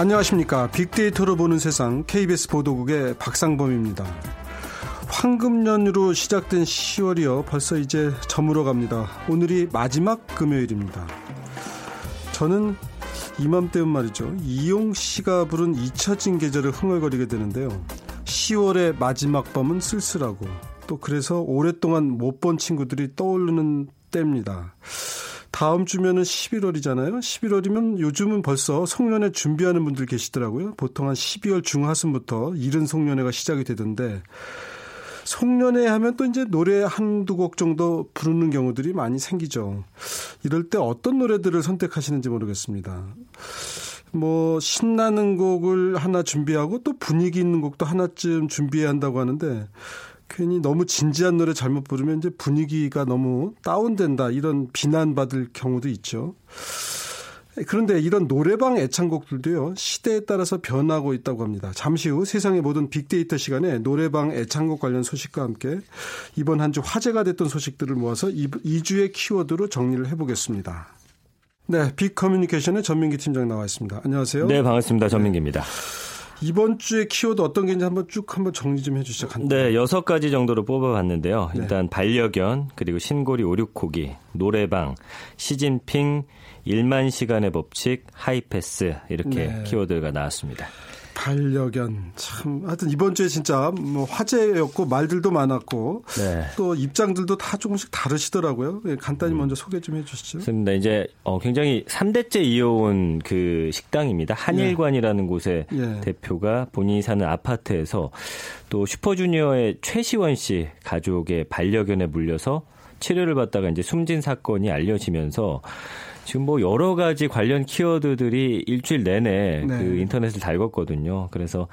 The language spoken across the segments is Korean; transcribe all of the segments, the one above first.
안녕하십니까. 빅데이터로 보는 세상 KBS 보도국의 박상범입니다. 황금연으로 시작된 10월이요. 벌써 이제 저물어 갑니다. 오늘이 마지막 금요일입니다. 저는 이맘때면 말이죠. 이용 씨가 부른 잊혀진 계절을 흥얼거리게 되는데요. 10월의 마지막 밤은 쓸쓸하고 또 그래서 오랫동안 못 본 친구들이 떠오르는 때입니다. 다음 주면은 11월이잖아요. 11월이면 요즘은 벌써 송년회 준비하는 분들 계시더라고요. 보통 한 12월 중하순부터 이른 송년회가 시작이 되던데 송년회 하면 또 이제 노래 한두 곡 정도 부르는 경우들이 많이 생기죠. 이럴 때 어떤 노래들을 선택하시는지 모르겠습니다. 뭐 신나는 곡을 하나 준비하고 또 분위기 있는 곡도 하나쯤 준비해야 한다고 하는데 괜히 너무 진지한 노래 잘못 부르면 이제 분위기가 너무 다운된다 이런 비난받을 경우도 있죠. 그런데 이런 노래방 애창곡들도요, 시대에 따라서 변하고 있다고 합니다. 잠시 후 세상의 모든 빅데이터 시간에 노래방 애창곡 관련 소식과 함께 이번 한 주 화제가 됐던 소식들을 모아서 이 주의 키워드로 정리를 해보겠습니다. 네, 빅 커뮤니케이션의 전민기 팀장 나와 있습니다. 안녕하세요. 네, 반갑습니다. 전민기입니다. 네. 이번 주에 키워드 어떤 게 있는지 한번 쭉 한번 정리 좀 해주시죠. 네, 여섯 가지 정도로 뽑아봤는데요. 네. 일단 반려견, 그리고 신고리 오륙호기, 노래방, 시진핑, 1만 시간의 법칙, 하이패스 이렇게 네. 키워드가 나왔습니다. 반려견 참 하여튼 이번 주에 진짜 뭐 화제였고 말들도 많았고 네. 또 입장들도 다 조금씩 다르시더라고요. 예, 간단히 음. 먼저 소개 좀 해주시죠. 그렇습니다. 이제 어, 굉장히 3대째 이어온 그 식당입니다. 한일관이라는 예. 곳의 예. 대표가 본인이 사는 아파트에서 또 슈퍼주니어의 최시원 씨 가족의 반려견에 물려서 치료를 받다가 이제 숨진 사건이 알려지면서 지금 뭐 여러 가지 관련 키워드들이 일주일 내내 네. 그 인터넷을 달궜거든요. 그래서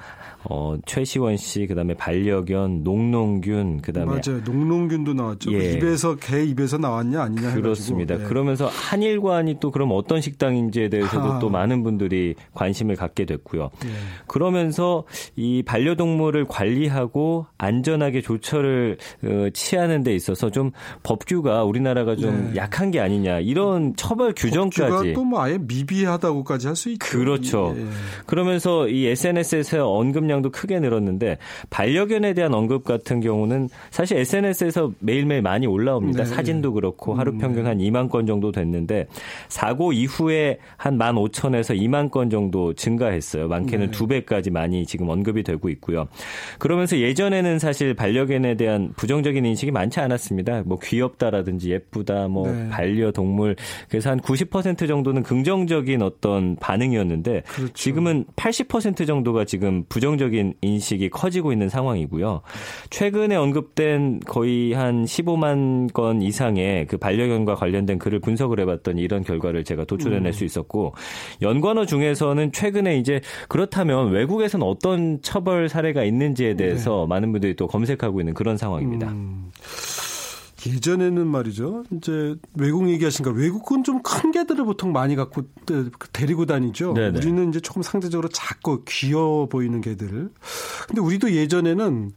어 최시원 씨 그다음에 반려견 농농균 그다음에 맞아요. 농농균도 나왔죠. 그 예. 입에서 개 입에서 나왔냐 아니냐 그렇습니다. 네. 그러면서 한일관이 또 그럼 어떤 식당인지에 대해서도 아. 또 많은 분들이 관심을 갖게 됐고요. 네. 그러면서 이 반려동물을 관리하고 안전하게 조처를 어, 취하는 데 있어서 좀 법규가 우리나라가 좀 네. 약한 게 아니냐 이런 처벌 규 정까지 또뭐 아예 미비하다고까지 할 수 있죠. 그렇죠. 예. 그러면서 이 SNS에서 언급량도 크게 늘었는데 반려견에 대한 언급 같은 경우는 사실 SNS에서 매일매일 많이 올라옵니다. 네. 사진도 그렇고 하루 음, 평균 네. 한 2만 건 정도 됐는데 사고 이후에 한 15,000에서 2만 건 정도 증가했어요. 많게는 네. 두 배까지 많이 지금 언급이 되고 있고요. 그러면서 예전에는 사실 반려견에 대한 부정적인 인식이 많지 않았습니다. 뭐 귀엽다라든지 예쁘다, 뭐 네. 반려동물 그래서 한90% 정도는 긍정적인 어떤 반응이었는데 그렇죠. 지금은 80% 정도가 지금 부정적인 인식이 커지고 있는 상황이고요. 최근에 언급된 거의 한 15만 건 이상의 그 반려견과 관련된 글을 분석을 해봤더니 이런 결과를 제가 도출해낼 음. 수 있었고 연관어 중에서는 최근에 이제 그렇다면 외국에서는 어떤 처벌 사례가 있는지에 대해서 네. 많은 분들이 또 검색하고 있는 그런 상황입니다. 음. 예전에는 말이죠. 이제 외국 얘기하신가 외국은 좀 큰 개들을 보통 많이 갖고 데리고 다니죠. 네네. 우리는 이제 조금 상대적으로 작고 귀여워 보이는 개들. 근데 우리도 예전에는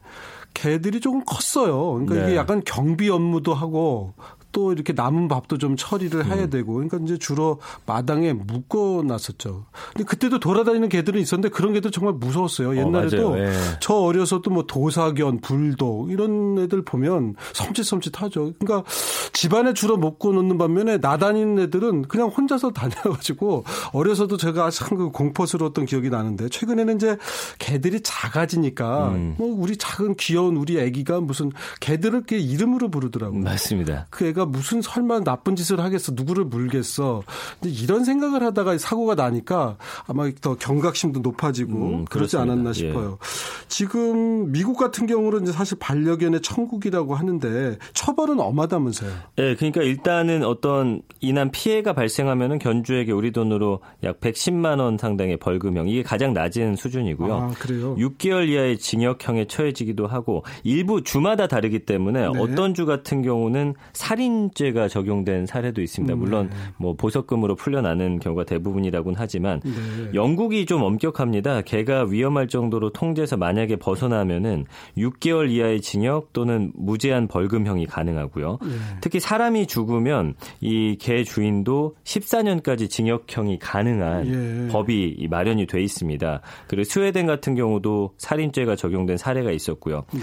개들이 조금 컸어요. 그러니까 네. 이게 약간 경비 업무도 하고 또 이렇게 남은 밥도 좀 처리를 해야 음. 되고 그러니까 이제 주로 마당에 묶어 놨었죠. 근데 그때도 돌아다니는 개들은 있었는데 그런 개들 정말 무서웠어요. 어, 옛날에도 어, 예. 저 어려서도 뭐 도사견, 불독 이런 애들 보면 섬찟섬찟하죠. 그러니까 집안에 주로 묶어 놓는 반면에 나다니는 애들은 그냥 혼자서 다녀가지고 어려서도 제가 참 그 공포스러웠던 기억이 나는데 최근에는 이제 개들이 작아지니까 음. 뭐 우리 작은 귀여운 우리 애기가 무슨 개들을 이렇게 이름으로 부르더라고요. 맞습니다. 그 애가 내가 무슨 설마 나쁜 짓을 하겠어 누구를 물겠어 이런 생각을 하다가 사고가 나니까 아마 더 경각심도 높아지고 음, 그러지 않았나 예. 싶어요. 예. 지금 미국 같은 경우는 이제 사실 반려견의 천국이라고 하는데 처벌은 엄하다면서요? 네, 그러니까 일단은 어떤 인한 피해가 발생하면은 견주에게 우리 돈으로 약 110만 원 상당의 벌금형 이게 가장 낮은 수준이고요. 아, 그래요? 6개월 이하의 징역형에 처해지기도 하고 일부 주마다 다르기 때문에 네. 어떤 주 같은 경우는 살인 살인죄가 적용된 사례도 있습니다. 물론 네. 뭐 보석금으로 풀려나는 경우가 대부분이라고는 하지만 네. 영국이 좀 엄격합니다. 개가 위험할 정도로 통제에서 만약에 벗어나면은 6개월 이하의 징역 또는 무제한 벌금형이 가능하고요. 네. 특히 사람이 죽으면 이 개 주인도 14년까지 징역형이 가능한 예. 법이 마련이 돼 있습니다. 그리고 스웨덴 같은 경우도 살인죄가 적용된 사례가 있었고요. 네.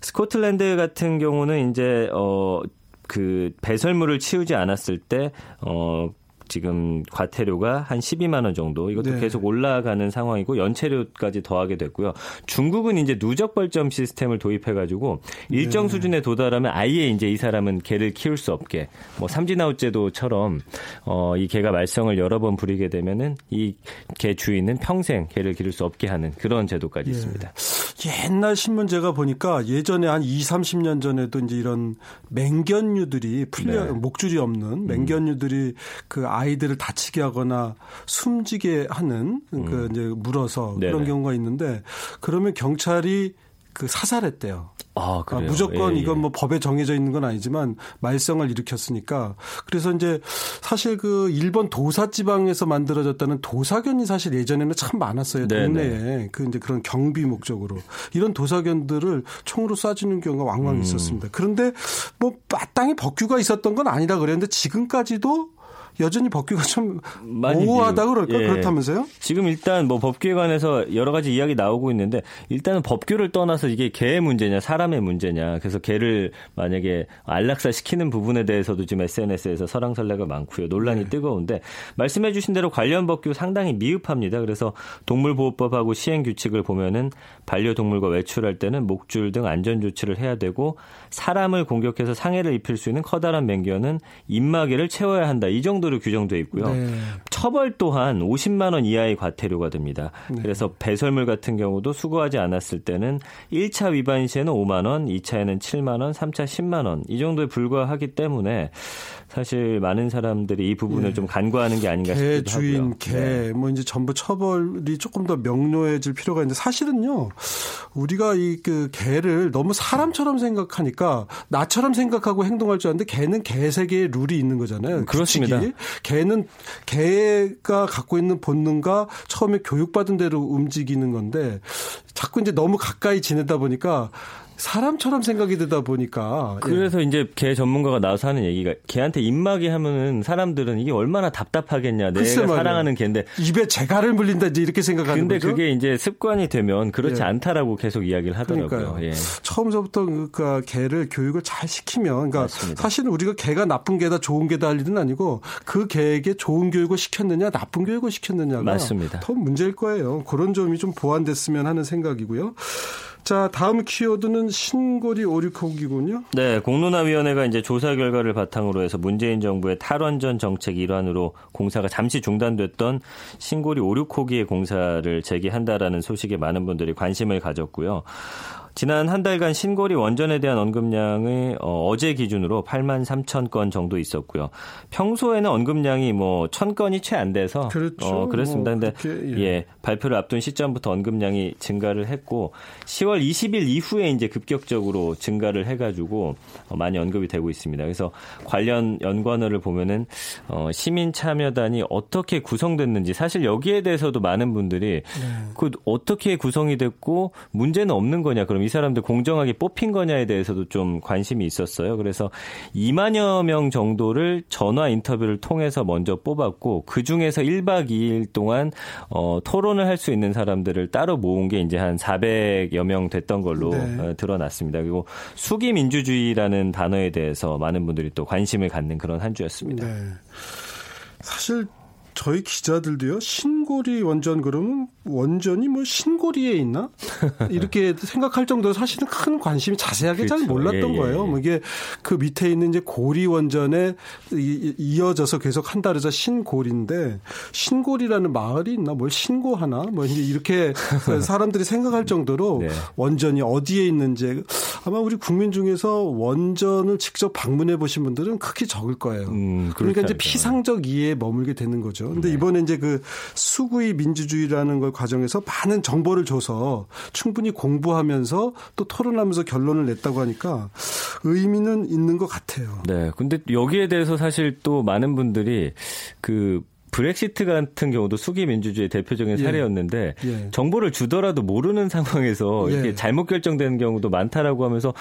스코틀랜드 같은 경우는 이제 어, 그 배설물을 치우지 않았을 때 어, 지금 과태료가 한 12만 원 정도 이것도 네. 계속 올라가는 상황이고 연체료까지 더하게 됐고요. 중국은 이제 누적 벌점 시스템을 도입해 가지고 일정 네. 수준에 도달하면 아예 이제 이 사람은 개를 키울 수 없게 뭐 삼진아웃 제도처럼 어, 이 개가 말썽을 여러 번 부리게 되면은 이 개 주인은 평생 개를 기를 수 없게 하는 그런 제도까지 예. 있습니다. 옛날 신문 제가 보니까 예전에 한 2, 30년 전에도 이제 이런 맹견류들이 풀려 네. 목줄이 없는 맹견류들이 음. 그아 이들을 다치게 하거나 숨지게 하는 그 음. 이제 물어서 네네. 그런 경우가 있는데 그러면 경찰이 그 사살했대요. 아, 그래요? 아, 무조건 예, 예. 이건 뭐 법에 정해져 있는 건 아니지만 말썽을 일으켰으니까 그래서 이제 사실 그 일본 도사 지방에서 만들어졌다는 도사견이 사실 예전에는 참 많았어요 네네. 동네에 그 이제 그런 경비 목적으로 이런 도사견들을 총으로 쏴주는 경우가 왕왕 음. 있었습니다. 그런데 뭐 마땅히 법규가 있었던 건 아니다 그랬는데 지금까지도 여전히 법규가 좀 모호하다 그럴까 예. 그렇다면서요? 지금 일단 뭐 법규에 관해서 여러 가지 이야기 나오고 있는데 일단은 법규를 떠나서 이게 개의 문제냐 사람의 문제냐 그래서 개를 만약에 안락사 시키는 부분에 대해서도 지금 SNS에서 설랑설레가 많고요 논란이 네. 뜨거운데 말씀해주신 대로 관련 법규 상당히 미흡합니다. 그래서 동물보호법하고 시행 규칙을 보면은 반려동물과 외출할 때는 목줄 등 안전 조치를 해야 되고 사람을 공격해서 상해를 입힐 수 있는 커다란 맹견은 입마개를 채워야 한다 이 정도 정도로 규정돼 있고요. 네. 처벌 또한 50만 원 이하의 과태료가 됩니다. 네. 그래서 배설물 같은 경우도 수거하지 않았을 때는 1차 위반 시에는 5만 원, 2차에는 7만 원, 3차 10만 원 이 정도에 불과하기 때문에 사실 많은 사람들이 이 부분을 네. 좀 간과하는 게 아닌가 싶기도 주인, 하고요. 개 네. 뭐 이제 전부 처벌이 조금 더 명료해질 필요가 있는데 사실은요. 우리가 이 그 개를 너무 사람처럼 생각하니까 나처럼 생각하고 행동할 줄 아는데 개는 개 세계의 룰이 있는 거잖아요. 그렇습니다. 규칙이. 개는 개가 갖고 있는 본능과 처음에 교육받은 대로 움직이는 건데 자꾸 이제 너무 가까이 지내다 보니까 사람처럼 생각이 되다 보니까 예. 그래서 예. 이제 개 전문가가 나와서 하는 얘기가 개한테 입마개 하면은 사람들은 이게 얼마나 답답하겠냐 내가 사랑하는 개인데 입에 재갈을 물린다 이제 이렇게 생각하는 근데 거죠. 그게 이제 습관이 되면 그렇지 예. 않다라고 계속 이야기를 하더라고요. 예. 처음서부터 그러니까 개를 교육을 잘 시키면 그러니까 맞습니다. 사실은 우리가 개가 나쁜 개다 좋은 개다 할 일은 아니고 그 개에게 좋은 교육을 시켰느냐 나쁜 교육을 시켰느냐가 맞습니다. 더 문제일 거예요. 그런 점이 좀 보완됐으면 하는 생각이고요. 자, 다음 키워드는 신고리 오류코기군요. 네, 공론화위원회가 이제 조사 결과를 바탕으로 해서 문재인 정부의 탈원전 정책 일환으로 공사가 잠시 중단됐던 신고리 오류코기의 공사를 재개한다라는 소식에 많은 분들이 관심을 가졌고요. 지난 한 달간 신고리 원전에 대한 언급량이 어, 제 기준으로 8만 3천 건 정도 있었고요. 평소에는 언급량이 뭐 1,000건이 채 안 돼서 그렇죠. 어, 그랬습니다. 뭐 근데 예. 예. 발표를 앞둔 시점부터 언급량이 증가를 했고 10월 20일 이후에 이제 급격적으로 증가를 해 가지고 어, 많이 언급이 되고 있습니다. 그래서 관련 연관어를 보면은 어, 시민 참여단이 어떻게 구성됐는지 사실 여기에 대해서도 많은 분들이 네. 그 어떻게 구성이 됐고 문제는 없는 거냐 그럼 이 사람들 공정하게 뽑힌 거냐에 대해서도 좀 관심이 있었어요. 그래서 2만여 명 정도를 전화 인터뷰를 통해서 먼저 뽑았고 그 중에서 1박 2일 동안 어, 토론을 할 수 있는 사람들을 따로 모은 게 이제 한 400여 명 됐던 걸로 네. 어, 드러났습니다. 그리고 수기 민주주의라는 단어에 대해서 많은 분들이 또 관심을 갖는 그런 한 주였습니다. 네. 사실 저희 기자들도요 신고리 원전 그러면 원전이 뭐 신고리에 있나 이렇게 생각할 정도로 사실은 큰 관심이 자세하게 그렇죠. 잘 몰랐던 예, 예, 거예요. 뭐 이게 그 밑에 있는 이제 고리 원전에 이어져서 계속 한다 그래서 신고리인데 신고리라는 마을이 있나 뭘 신고하나 뭐 이제 이렇게 사람들이 생각할 정도로 네. 원전이 어디에 있는지 아마 우리 국민 중에서 원전을 직접 방문해 보신 분들은 크게 적을 거예요. 음, 그러니까 이제 피상적 이해에 머물게 되는 거죠. 거죠. 근데 네. 이번에 이제 그 수구의 민주주의라는 걸 과정에서 많은 정보를 줘서 충분히 공부하면서 또 토론하면서 결론을 냈다고 하니까 의미는 있는 것 같아요. 네. 근데 여기에 대해서 사실 또 많은 분들이 그 브렉시트 같은 경우도 수기 민주주의 대표적인 예. 사례였는데 예. 정보를 주더라도 모르는 상황에서 예. 이게 잘못 결정되는 경우도 많다라고 하면서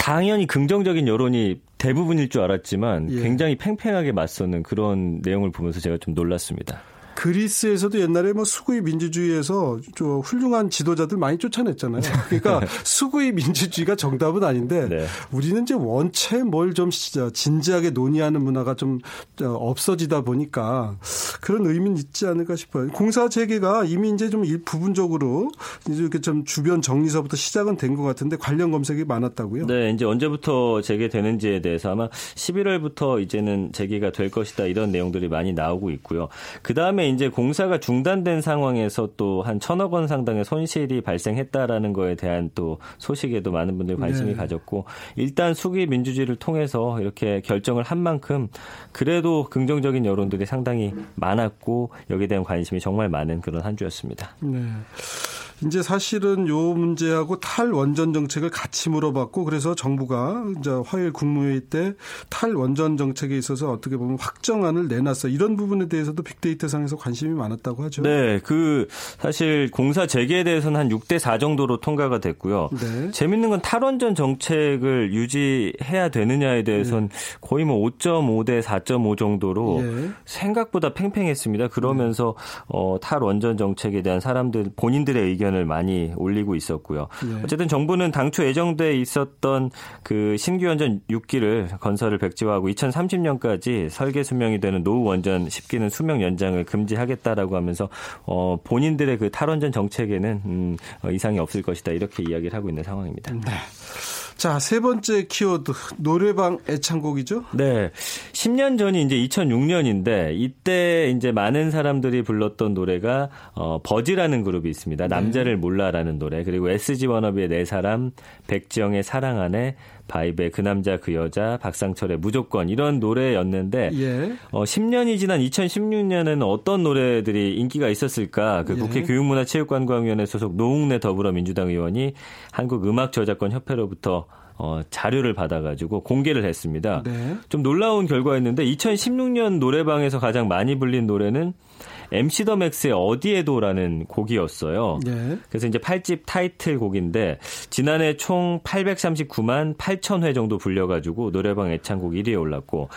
당연히 긍정적인 여론이 대부분일 줄 알았지만 예. 굉장히 팽팽하게 맞서는 그런 내용을 보면서 제가 좀 놀랐습니다. 그리스에서도 옛날에 뭐 수구의 민주주의에서 좀 훌륭한 지도자들 많이 쫓아냈잖아요. 그러니까 수구의 민주주의가 정답은 아닌데 네. 우리는 이제 원체 뭘 좀 진지하게 논의하는 문화가 좀 없어지다 보니까 그런 의미는 있지 않을까 싶어요. 공사 재개가 이미 이제 좀 부분적으로 이렇게 좀 주변 정리서부터 시작은 된 것 같은데 관련 검색이 많았다고요? 네, 이제 언제부터 재개되는지에 대해서 아마 11월부터 이제는 재개가 될 것이다 이런 내용들이 많이 나오고 있고요. 그 다음에 이제 공사가 중단된 상황에서 또 한 천억 원 상당의 손실이 발생했다라는 거에 대한 또 소식에도 많은 분들이 관심이 네. 가졌고 일단 수기 민주주의를 통해서 이렇게 결정을 한 만큼 그래도 긍정적인 여론들이 상당히 많았고 여기에 대한 관심이 정말 많은 그런 한 주였습니다. 네. 이제 사실은 요 문제하고 탈원전 정책을 같이 물어봤고 그래서 정부가 이제 화요일 국무회의 때 탈원전 정책에 있어서 어떻게 보면 확정안을 내놨어. 이런 부분에 대해서도 빅데이터 상에서 관심이 많았다고 하죠. 네. 그 사실 공사 재개에 대해서는 한 6대 4 정도로 통과가 됐고요. 네. 재밌는 건 탈원전 정책을 유지해야 되느냐에 대해서는 네. 거의 뭐 5.5 대 4.5 정도로 네. 생각보다 팽팽했습니다. 그러면서 어, 탈원전 정책에 대한 사람들 본인들의 의견 의견을 많이 올리고 있었고요. 네. 어쨌든 정부는 당초 예정돼 있었던 그 신규 원전 6기를 건설을 백지화하고 2030년까지 설계 수명이 되는 노후 원전 10기는 수명 연장을 금지하겠다라고 하면서 어 본인들의 그 탈원전 정책에는 음, 어, 이상이 없을 것이다 이렇게 이야기를 하고 있는 상황입니다. 네. 자, 세 번째 키워드 노래방 애창곡이죠? 네. 10년 전이 이제 2006년인데 이때 이제 많은 사람들이 불렀던 노래가 어 버즈라는 그룹이 있습니다. 네. 남자를 몰라라는 노래. 그리고 SG 워너비의 네 사람, 백지영의 사랑 안에 바이브의 그 남자 그 여자, 박상철의 무조건 이런 노래였는데 예. 어 10년이 지난 2016년에는 어떤 노래들이 인기가 있었을까? 그 예. 국회 교육문화체육관광위원회 소속 노웅래 더불어민주당 의원이 한국 음악 저작권 협회로부터 어, 자료를 받아가지고 공개를 했습니다. 네. 좀 놀라운 결과였는데 2016년 노래방에서 가장 많이 불린 노래는 MC 더 맥스의 어디에도라는 곡이었어요. 네. 그래서 이제 8집 타이틀 곡인데 지난해 총 839만 8천 회 정도 불려가지고 노래방 애창곡 1위에 올랐고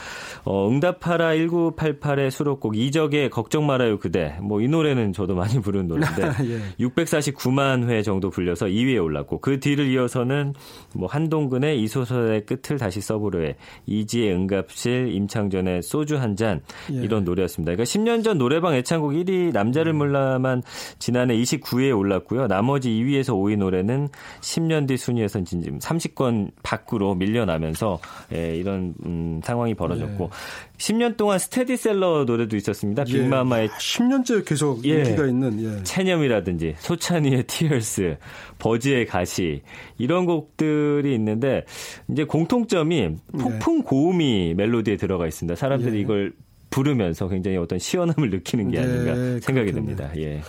어, 응답하라 1988의 수록곡 이적의 걱정 말아요 그대 뭐 이 노래는 저도 많이 부른 노래인데 예. 649만 회 정도 불려서 2위에 올랐고 그 뒤를 이어서는 뭐 한동근의 이 소설의 끝을 다시 써보려 해 이지의 응갑실 임창전의 소주 한잔 예. 이런 노래였습니다. 그러니까 10년 전 노래방 애창 곡 대한민국 1위 남자를 몰라만 지난해 29위에 올랐고요. 나머지 2위에서 5위 노래는 10년 뒤 순위에선 지금 30권 밖으로 밀려나면서 예, 이런 음, 상황이 벌어졌고 네. 10년 동안 스테디셀러 노래도 있었습니다. 예. 빅마마의 10년째 계속 예. 인기가 있는 예. 체념이라든지 소찬이의 티얼스, 버즈의 가시 이런 곡들이 있는데 이제 공통점이 폭풍 고음이 멜로디에 들어가 있습니다. 사람들이 예. 이걸 부르면서 굉장히 어떤 시원함을 느끼는 게 아닌가 네, 생각이 그렇군요. 듭니다. 예.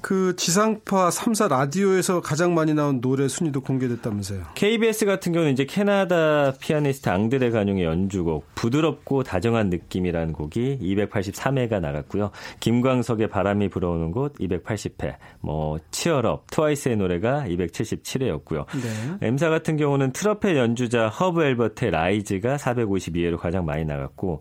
그 지상파 3사 라디오에서 가장 많이 나온 노래 순위도 공개됐다면서요. KBS 같은 경우는 이제 캐나다 피아니스트 앙드레 가뇽의 연주곡 부드럽고 다정한 느낌이라는 곡이 283회가 나갔고요. 김광석의 바람이 불어오는 곳 280회, 뭐 Cheer Up 트와이스의 노래가 277회였고요. 네. M사 같은 경우는 트럼펫 연주자 허브 앨퍼트의 Rise가 452회로 가장 많이 나갔고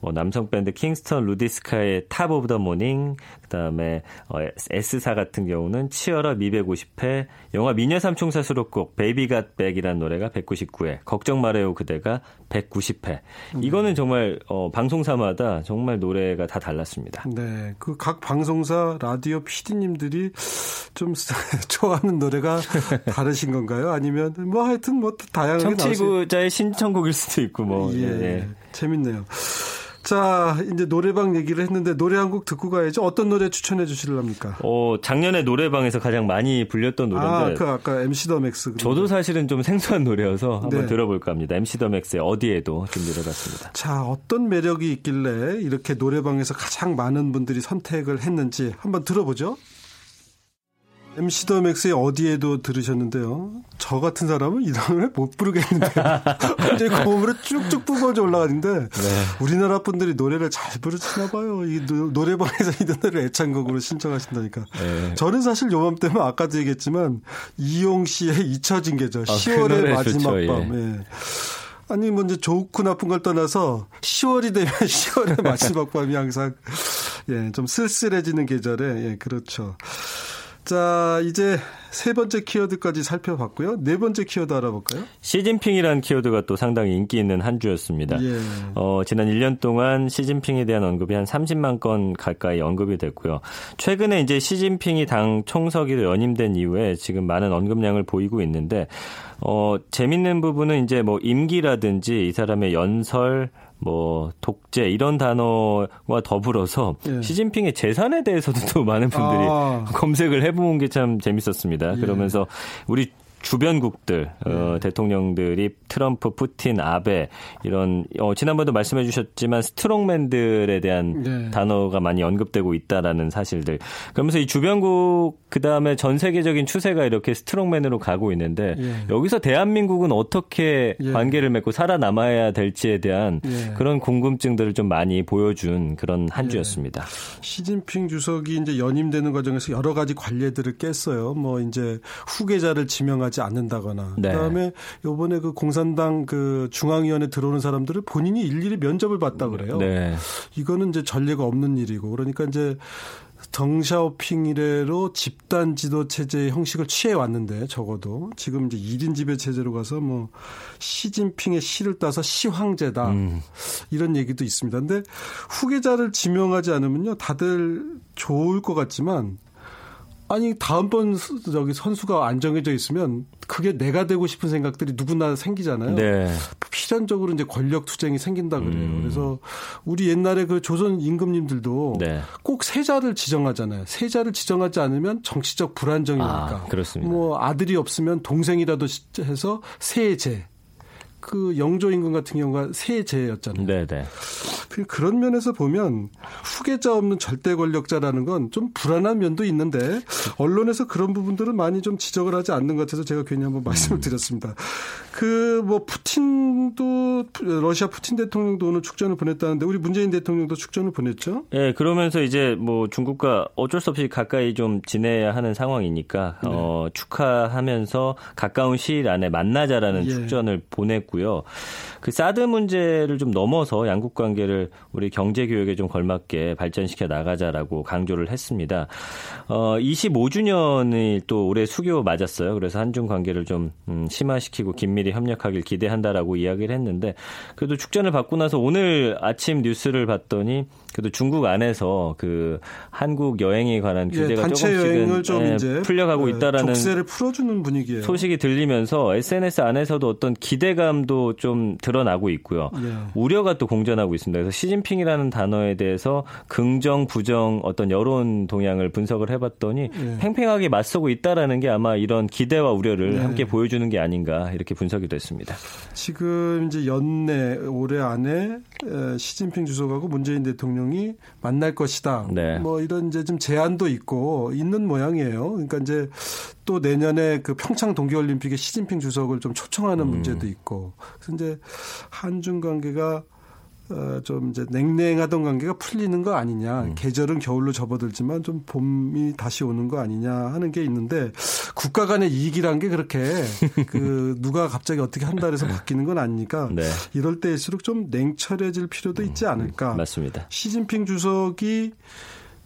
뭐 남성 밴드 킹스턴 루디스카의 Top of the Morning 그다음에 어, S사 같은 경우는 Cheer Up 250회, 영화 미녀 삼총사 수록곡 Baby Got Back이라는 노래가 199회, 걱정 말아요 그대가 190회. 이거는 정말 어, 방송사마다 정말 노래가 다 달랐습니다. 네, 그 각 방송사 라디오 PD님들이 좀 좋아하는 노래가 다르신 건가요? 아니면 뭐 하여튼 뭐 다양하게 청취자의 신청곡일 수도 있고 뭐 예, 예. 재밌네요. 자, 이제 노래방 얘기를 했는데 노래 한 곡 듣고 가야죠. 어떤 노래 추천해 주실랍니까? 어, 작년에 노래방에서 가장 많이 불렸던 노래인데. 아, 그 아까 MC the MAX. 저도 사실은 좀 생소한 노래여서 한번 네. 들어볼까 합니다. MC 더 맥스의 어디에도 준비를 해봤습니다. 자, 어떤 매력이 있길래 이렇게 노래방에서 가장 많은 분들이 선택을 했는지 한번 들어보죠. MC 더 맥스의 어디에도 들으셨는데요. 저 같은 사람은 이 노래 못 부르겠는데 완전히 고음으로 쭉쭉 뿜어져 올라가는데 네. 우리나라 분들이 노래를 잘 부르시나 봐요. 이 노 래방에서 이 노래를 애창곡으로 신청하신다니까. 네. 저는 사실 요맘때면 아까도 얘기했지만 이용 씨의 잊혀진 계절 아, 10월의 그 마지막 좋죠, 밤. 예. 예. 아니 뭐 이제 좋고 나쁜 걸 떠나서 10월이 되면 10월의 마지막 밤이 항상 예, 좀 쓸쓸해지는 계절에 예, 그렇죠. 자, 이제 세 번째 키워드까지 살펴봤고요. 네 번째 키워드 알아볼까요? 시진핑이라는 키워드가 또 상당히 인기 있는 한 주였습니다. 예. 어, 지난 1년 동안 시진핑에 대한 언급이 한 30만 건 가까이 언급이 됐고요. 최근에 이제 시진핑이 당 총서기로 연임된 이후에 지금 많은 언급량을 보이고 있는데 어, 재밌는 부분은 이제 뭐 임기라든지 이 사람의 연설 뭐 독재 이런 단어와 더불어서 예. 시진핑의 재산에 대해서도 또 많은 분들이 아. 검색을 해본 게 참 재밌었습니다. 예. 그러면서 우리 주변국들 어, 네. 어, 대통령들이 트럼프, 푸틴, 아베 이런 어, 지난번에도 말씀해 주셨지만 스트롱맨들에 대한 네. 단어가 많이 언급되고 있다라는 사실들. 그러면서 이 주변국 그 다음에 전 세계적인 추세가 이렇게 스트롱맨으로 가고 있는데 예. 여기서 대한민국은 어떻게 예. 관계를 맺고 살아남아야 될지에 대한 예. 그런 궁금증들을 좀 많이 보여준 그런 한 예. 주였습니다. 시진핑 주석이 이제 연임되는 과정에서 여러 가지 관례들을 깼어요. 뭐 이제 후계자를 지명하 지 하지 않는다거나 네. 그다음에 요번에 그 공산당 그 중앙위원회 들어오는 사람들을 본인이 일일이 면접을 받다 그래요. 네. 이거는 이제 전례가 없는 일이고 그러니까 이제 덩샤오핑 이래로 집단 지도 체제의 형식을 취해 왔는데 적어도 지금 이제 1인 지배 체제로 가서 뭐 시진핑의 시를 따서 시황제다 음. 이런 얘기도 있습니다. 근데 후계자를 지명하지 않으면요 다들 좋을 것 같지만 아니 다음번 저기 선수가 안정해져 있으면 그게 내가 되고 싶은 생각들이 누구나 생기잖아요. 네. 필연적으로 이제 권력 투쟁이 생긴다 그래요. 음. 그래서 우리 옛날에 그 조선 임금님들도 네. 꼭 세자를 지정하잖아요. 세자를 지정하지 않으면 정치적 불안정이니까. 아, 그렇습니다. 뭐 아들이 없으면 동생이라도 해서 세제 그 영조 임금 같은 경우가 세제였잖아요. 네네. 그 그런 면에서 보면 후계자 없는 절대 권력자라는 건 좀 불안한 면도 있는데 언론에서 그런 부분들은 많이 좀 지적을 하지 않는 것 같아서 제가 괜히 한번 말씀을 음. 드렸습니다. 그 뭐 푸틴도 러시아 푸틴 대통령도 오늘 축전을 보냈다는데 우리 문재인 대통령도 축전을 보냈죠? 네, 그러면서 이제 뭐 중국과 어쩔 수 없이 가까이 좀 지내야 하는 상황이니까 네. 어, 축하하면서 가까운 시일 안에 만나자라는 예. 축전을 보냈고 있고요. 그 사드 문제를 좀 넘어서 양국 관계를 우리 경제 교역에 좀 걸맞게 발전시켜 나가자라고 강조를 했습니다. 어 25주년이 또 올해 수교 맞았어요. 그래서 한중 관계를 좀 음, 심화시키고 긴밀히 협력하길 기대한다라고 이야기를 했는데 그래도 축전을 받고 나서 오늘 아침 뉴스를 봤더니 그래도 중국 안에서 그 한국 여행에 관한 예, 규제가 예, 조금씩은 좀 예, 풀려가고 예, 있다라는 족쇄를 풀어주는 분위기예요. 소식이 들리면서 SNS 안에서도 어떤 기대감도 좀 드러나고 있고요. 예. 우려가 또 공존하고 있습니다. 그래서 시진핑이라는 단어에 대해서 긍정, 부정 어떤 여론 동향을 분석을 해봤더니 예. 팽팽하게 맞서고 있다라는 게 아마 이런 기대와 우려를 함께 보여주는 게 아닌가 이렇게 분석 이 됐습니다. 지금 이제 연내 올해 안에 시진핑 주석하고 문재인 대통령 대통령이 만날 것이다. 네. 뭐 이런 이제 좀 제안도 있고 있는 모양이에요. 그러니까 이제 또 내년에 그 평창 동계올림픽에 시진핑 주석을 좀 초청하는 음. 문제도 있고. 그래서 이제 한중 관계가 어, 좀 이제 냉랭하던 관계가 풀리는 거 아니냐. 음. 계절은 겨울로 접어들지만 좀 봄이 다시 오는 거 아니냐 하는 게 있는데 국가 간의 이익이란 게 그렇게 그 누가 갑자기 어떻게 한 달에서 바뀌는 건 아니니까 네. 이럴 때일수록 좀 냉철해질 필요도 있지 음, 않을까. 음, 맞습니다. 시진핑 주석이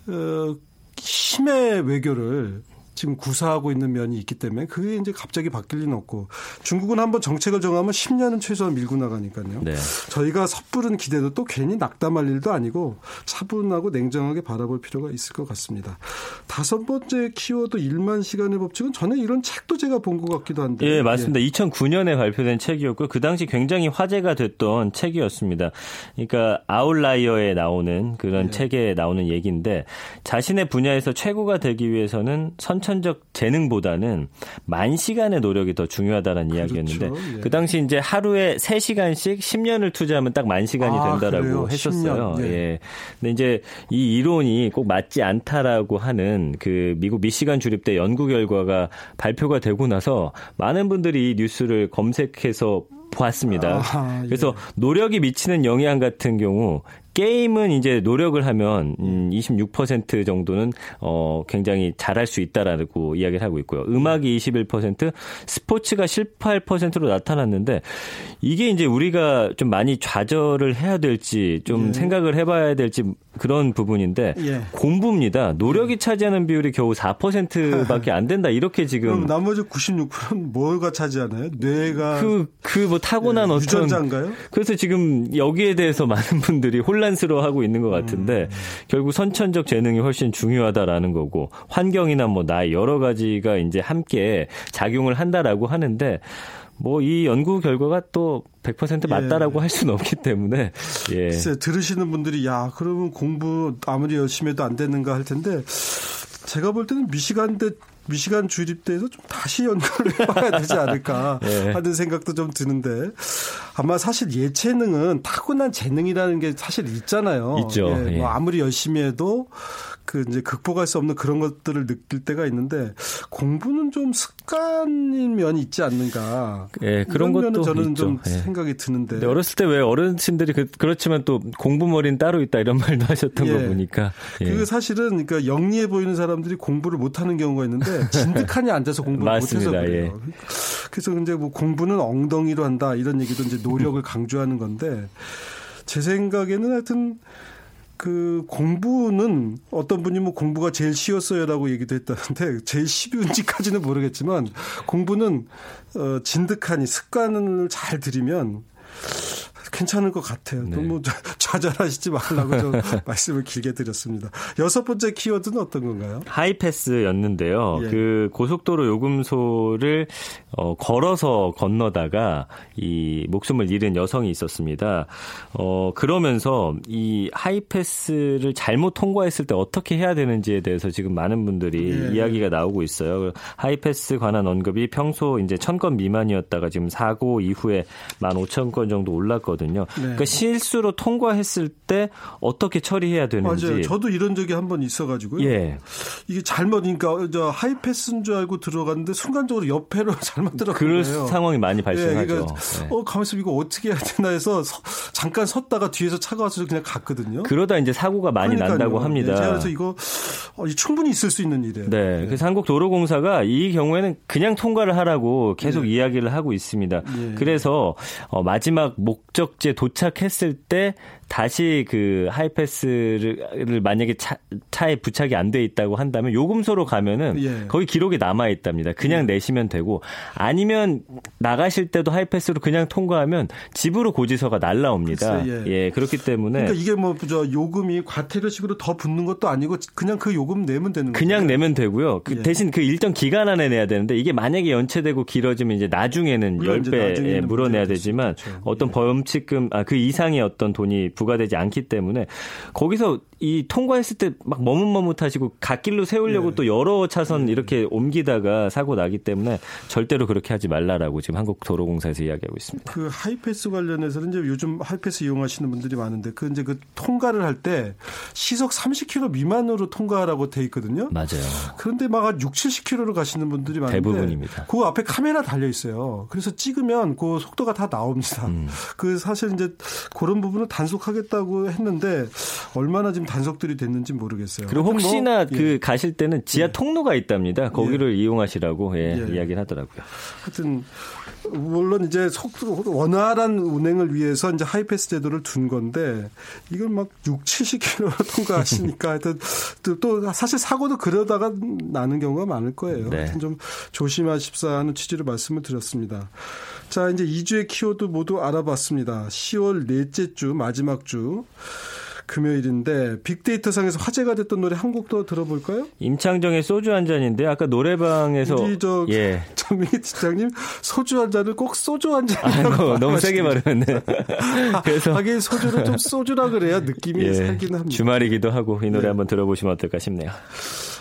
어, 힘의 외교를 지금 구사하고 있는 면이 있기 때문에 그게 이제 갑자기 바뀔 리는 없고 중국은 한번 정책을 정하면 10년은 최소한 밀고 나가니까요. 네. 저희가 섣부른 기대도 또 괜히 낙담할 일도 아니고 차분하고 냉정하게 바라볼 필요가 있을 것 같습니다. 다섯 번째 키워드 1만 시간의 법칙은 전에 이런 책도 제가 본 것 같기도 한데. 예, 맞습니다. 예. 2009년에 발표된 책이었고 그 당시 굉장히 화제가 됐던 책이었습니다. 그러니까 아웃라이어에 나오는 그런 예. 책에 나오는 얘기인데 자신의 분야에서 최고가 되기 위해서는 선 천적 재능보다는 만 시간의 노력이 더 중요하다는 그렇죠. 이야기였는데 예. 그 당시 이제 하루에 3시간씩 10년을 투자하면 딱 만 시간이 아, 된다라고 아, 했었어요. 예. 예. 근데 이제 이 이론이 꼭 맞지 않다라고 하는 그 미국 미시간 주립대 연구 결과가 발표가 되고 나서 많은 분들이 이 뉴스를 검색해서 보았습니다. 아, 예. 그래서 노력이 미치는 영향 같은 경우 게임은 이제 노력을 하면 음, 26% 정도는 어 굉장히 잘할 수 있다라고 이야기를 하고 있고요. 음악이 21%, 스포츠가 18%로 나타났는데 이게 이제 우리가 좀 많이 좌절을 해야 될지 좀 예. 생각을 해봐야 될지 그런 부분인데 예. 공부입니다. 노력이 차지하는 비율이 겨우 4%밖에 안 된다. 이렇게 지금 그럼 나머지 96%는 뭐가 차지하나요? 뇌가 그 그 뭐 타고난 예. 어떤 유전자인가요? 그래서 지금 여기에 대해서 많은 분들이 혼란 혼란스러워하고 있는 것 같은데 음. 결국 선천적 재능이 훨씬 중요하다라는 거고 환경이나 뭐 나이 여러 가지가 이제 함께 작용을 한다라고 하는데 뭐 이 연구 결과가 또 100% 맞다라고 예. 할 수는 없기 때문에 예. 글쎄 들으시는 분들이 야 그러면 공부 아무리 열심히 해도 안 되는가 할 텐데 제가 볼 때는 미시간대 미시간 주립대에서 좀 다시 연구를 해봐야 되지 않을까 네. 하는 생각도 좀 드는데 아마 사실 예체능은 타고난 재능이라는 게 사실 있잖아요. 있죠. 예, 뭐 예. 아무리 열심히 해도 그 이제 극복할 수 없는 그런 것들을 느낄 때가 있는데 공부는 좀 습관인 면이 있지 않는가. 예, 그런 것도 저는 있죠. 좀 예. 생각이 드는데. 어렸을 때 왜 어르신들이 그, 그렇지만 또 공부머리는 따로 있다 이런 말도 하셨던 예. 거 보니까. 예. 그 사실은 그러니까 영리해 보이는 사람들이 공부를 못 하는 경우가 있는데 진득하니 앉아서 공부를 못 해서 그래요. 예. 그래서 이제 뭐 공부는 엉덩이로 한다 이런 얘기도 이제 노력을 강조하는 건데 제 생각에는 하여튼 그 공부는 어떤 분이 뭐 공부가 제일 쉬웠어요라고 얘기도 했다는데 제일 쉬운지까지는 모르겠지만 공부는 어 진득하니 습관을 잘 들이면 괜찮을 것 같아요. 네. 너무 좌절하시지 말라고 좀 말씀을 길게 드렸습니다. 여섯 번째 키워드는 어떤 건가요? 하이패스였는데요. 예. 그 고속도로 요금소를 어, 걸어서 건너다가 이 목숨을 잃은 여성이 있었습니다. 어, 그러면서 이 하이패스를 잘못 통과했을 때 어떻게 해야 되는지에 대해서 지금 많은 분들이 예. 이야기가 나오고 있어요. 하이패스 관한 언급이 평소 이제 천 건 미만이었다가 지금 사고 이후에 만 오천 건 정도 올랐거든요. 있거든요. 네. 그러니까 실수로 통과했을 때 어떻게 처리해야 되는지. 맞아요. 저도 이런 적이 한 번 있어가지고요. 예. 이게 잘못, 그러니까 저 하이패스인 줄 알고 들어갔는데 순간적으로 옆에로 잘못 들어간 그럴. 상황이 많이 발생하죠. 예, 그러니까 네. 어 가만있어 이거 어떻게 해야 되나 해서 서, 잠깐 섰다가 뒤에서 차가 와서 그냥 갔거든요. 그러다 이제 사고가 많이 그러니까요. 난다고 합니다. 네, 그래서 이거 어, 충분히 있을 수 있는 일이에요. 네. 네. 그래서 한국도로공사가 이 경우에는 그냥 통과를 하라고 계속 네. 이야기를 하고 있습니다. 네. 그래서 어, 마지막 목적 지에 도착했을 때 다시 그 하이패스를 만약에 차, 차에 부착이 안 돼 있다고 한다면 요금소로 가면은 예. 거기 기록이 남아 있답니다. 그냥 예. 내시면 되고 아니면 나가실 때도 하이패스로 그냥 통과하면 집으로 고지서가 날라옵니다. 예. 예. 그렇기 때문에 그러니까 이게 뭐 저 요금이 과태료식으로 더 붙는 것도 아니고 그냥 그 요금 내면 되는 거죠. 그냥 내면 되고요. 그 예. 대신 그 일정 기간 안에 내야 되는데 이게 만약에 연체되고 길어지면 이제 나중에는 10배 물어내야 되지만 그렇죠. 어떤 예. 범칙 금 아 그 이상의 어떤 돈이 부과되지 않기 때문에 거기서 이 통과했을 때 막 머뭇머뭇하시고 갓길로 세우려고 네. 또 여러 차선 네. 이렇게 옮기다가 사고 나기 때문에 절대로 그렇게 하지 말라라고 지금 한국도로공사에서 이야기하고 있습니다. 그 하이패스 관련해서는 이제 요즘 하이패스 이용하시는 분들이 많은데 그 이제 그 통과를 할 때 시속 30km 미만으로 통과하라고 돼 있거든요. 맞아요. 그런데 막 6, 70km로 가시는 분들이 많은데 대부분입니다. 그 앞에 카메라 달려 있어요. 그래서 찍으면 그 속도가 다 나옵니다. 음. 그 사실 이제 그런 부분은 단속하 하겠다고 했는데 얼마나 지금 단속들이 됐는지 모르겠어요. 그리고 뭐, 혹시나 뭐, 그 예. 가실 때는 지하 예. 통로가 있답니다. 거기를 예. 이용하시라고 예, 예. 이야기를 하더라고요. 하여튼 물론 이제 속도 원활한 운행을 위해서 이제 하이패스 제도를 둔 건데 이걸 막 6, 70km 통과하시니까 하여튼 또, 또 사실 사고도 그러다가 나는 경우가 많을 거예요. 네. 좀 조심하십사 하는 취지로 말씀을 드렸습니다. 자, 이제 2주의 키워드 모두 알아봤습니다. 10월 넷째 주 마지막 주 금요일인데 빅데이터 상에서 화제가 됐던 노래 한 곡 더 들어볼까요? 임창정의 소주 한 잔인데 아까 노래방에서 우리 저 예. 전민기 팀장님 소주 한 잔을 꼭 소주 한 잔이라고 아, 너무 세게 말했네. 그래서 하긴 소주를 좀 소주라 그래야 느낌이 예. 살긴 합니다. 주말이기도 하고 이 노래 네. 한번 들어보시면 어떨까 싶네요.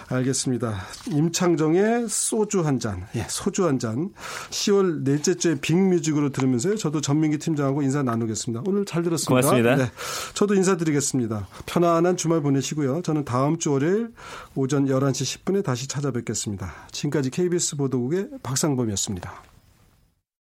알겠습니다. 임창정의 소주 한 잔. 예, 소주 한 잔. 10월 넷째 주에 빅뮤직으로 들으면서요. 저도 전민기 팀장하고 인사 나누겠습니다. 오늘 잘 들었습니다. 고맙습니다. 네, 저도 인사드리겠습니다. 편안한 주말 보내시고요. 저는 다음 주 월요일 오전 11시 10분에 다시 찾아뵙겠습니다. 지금까지 KBS 보도국의 박상범이었습니다.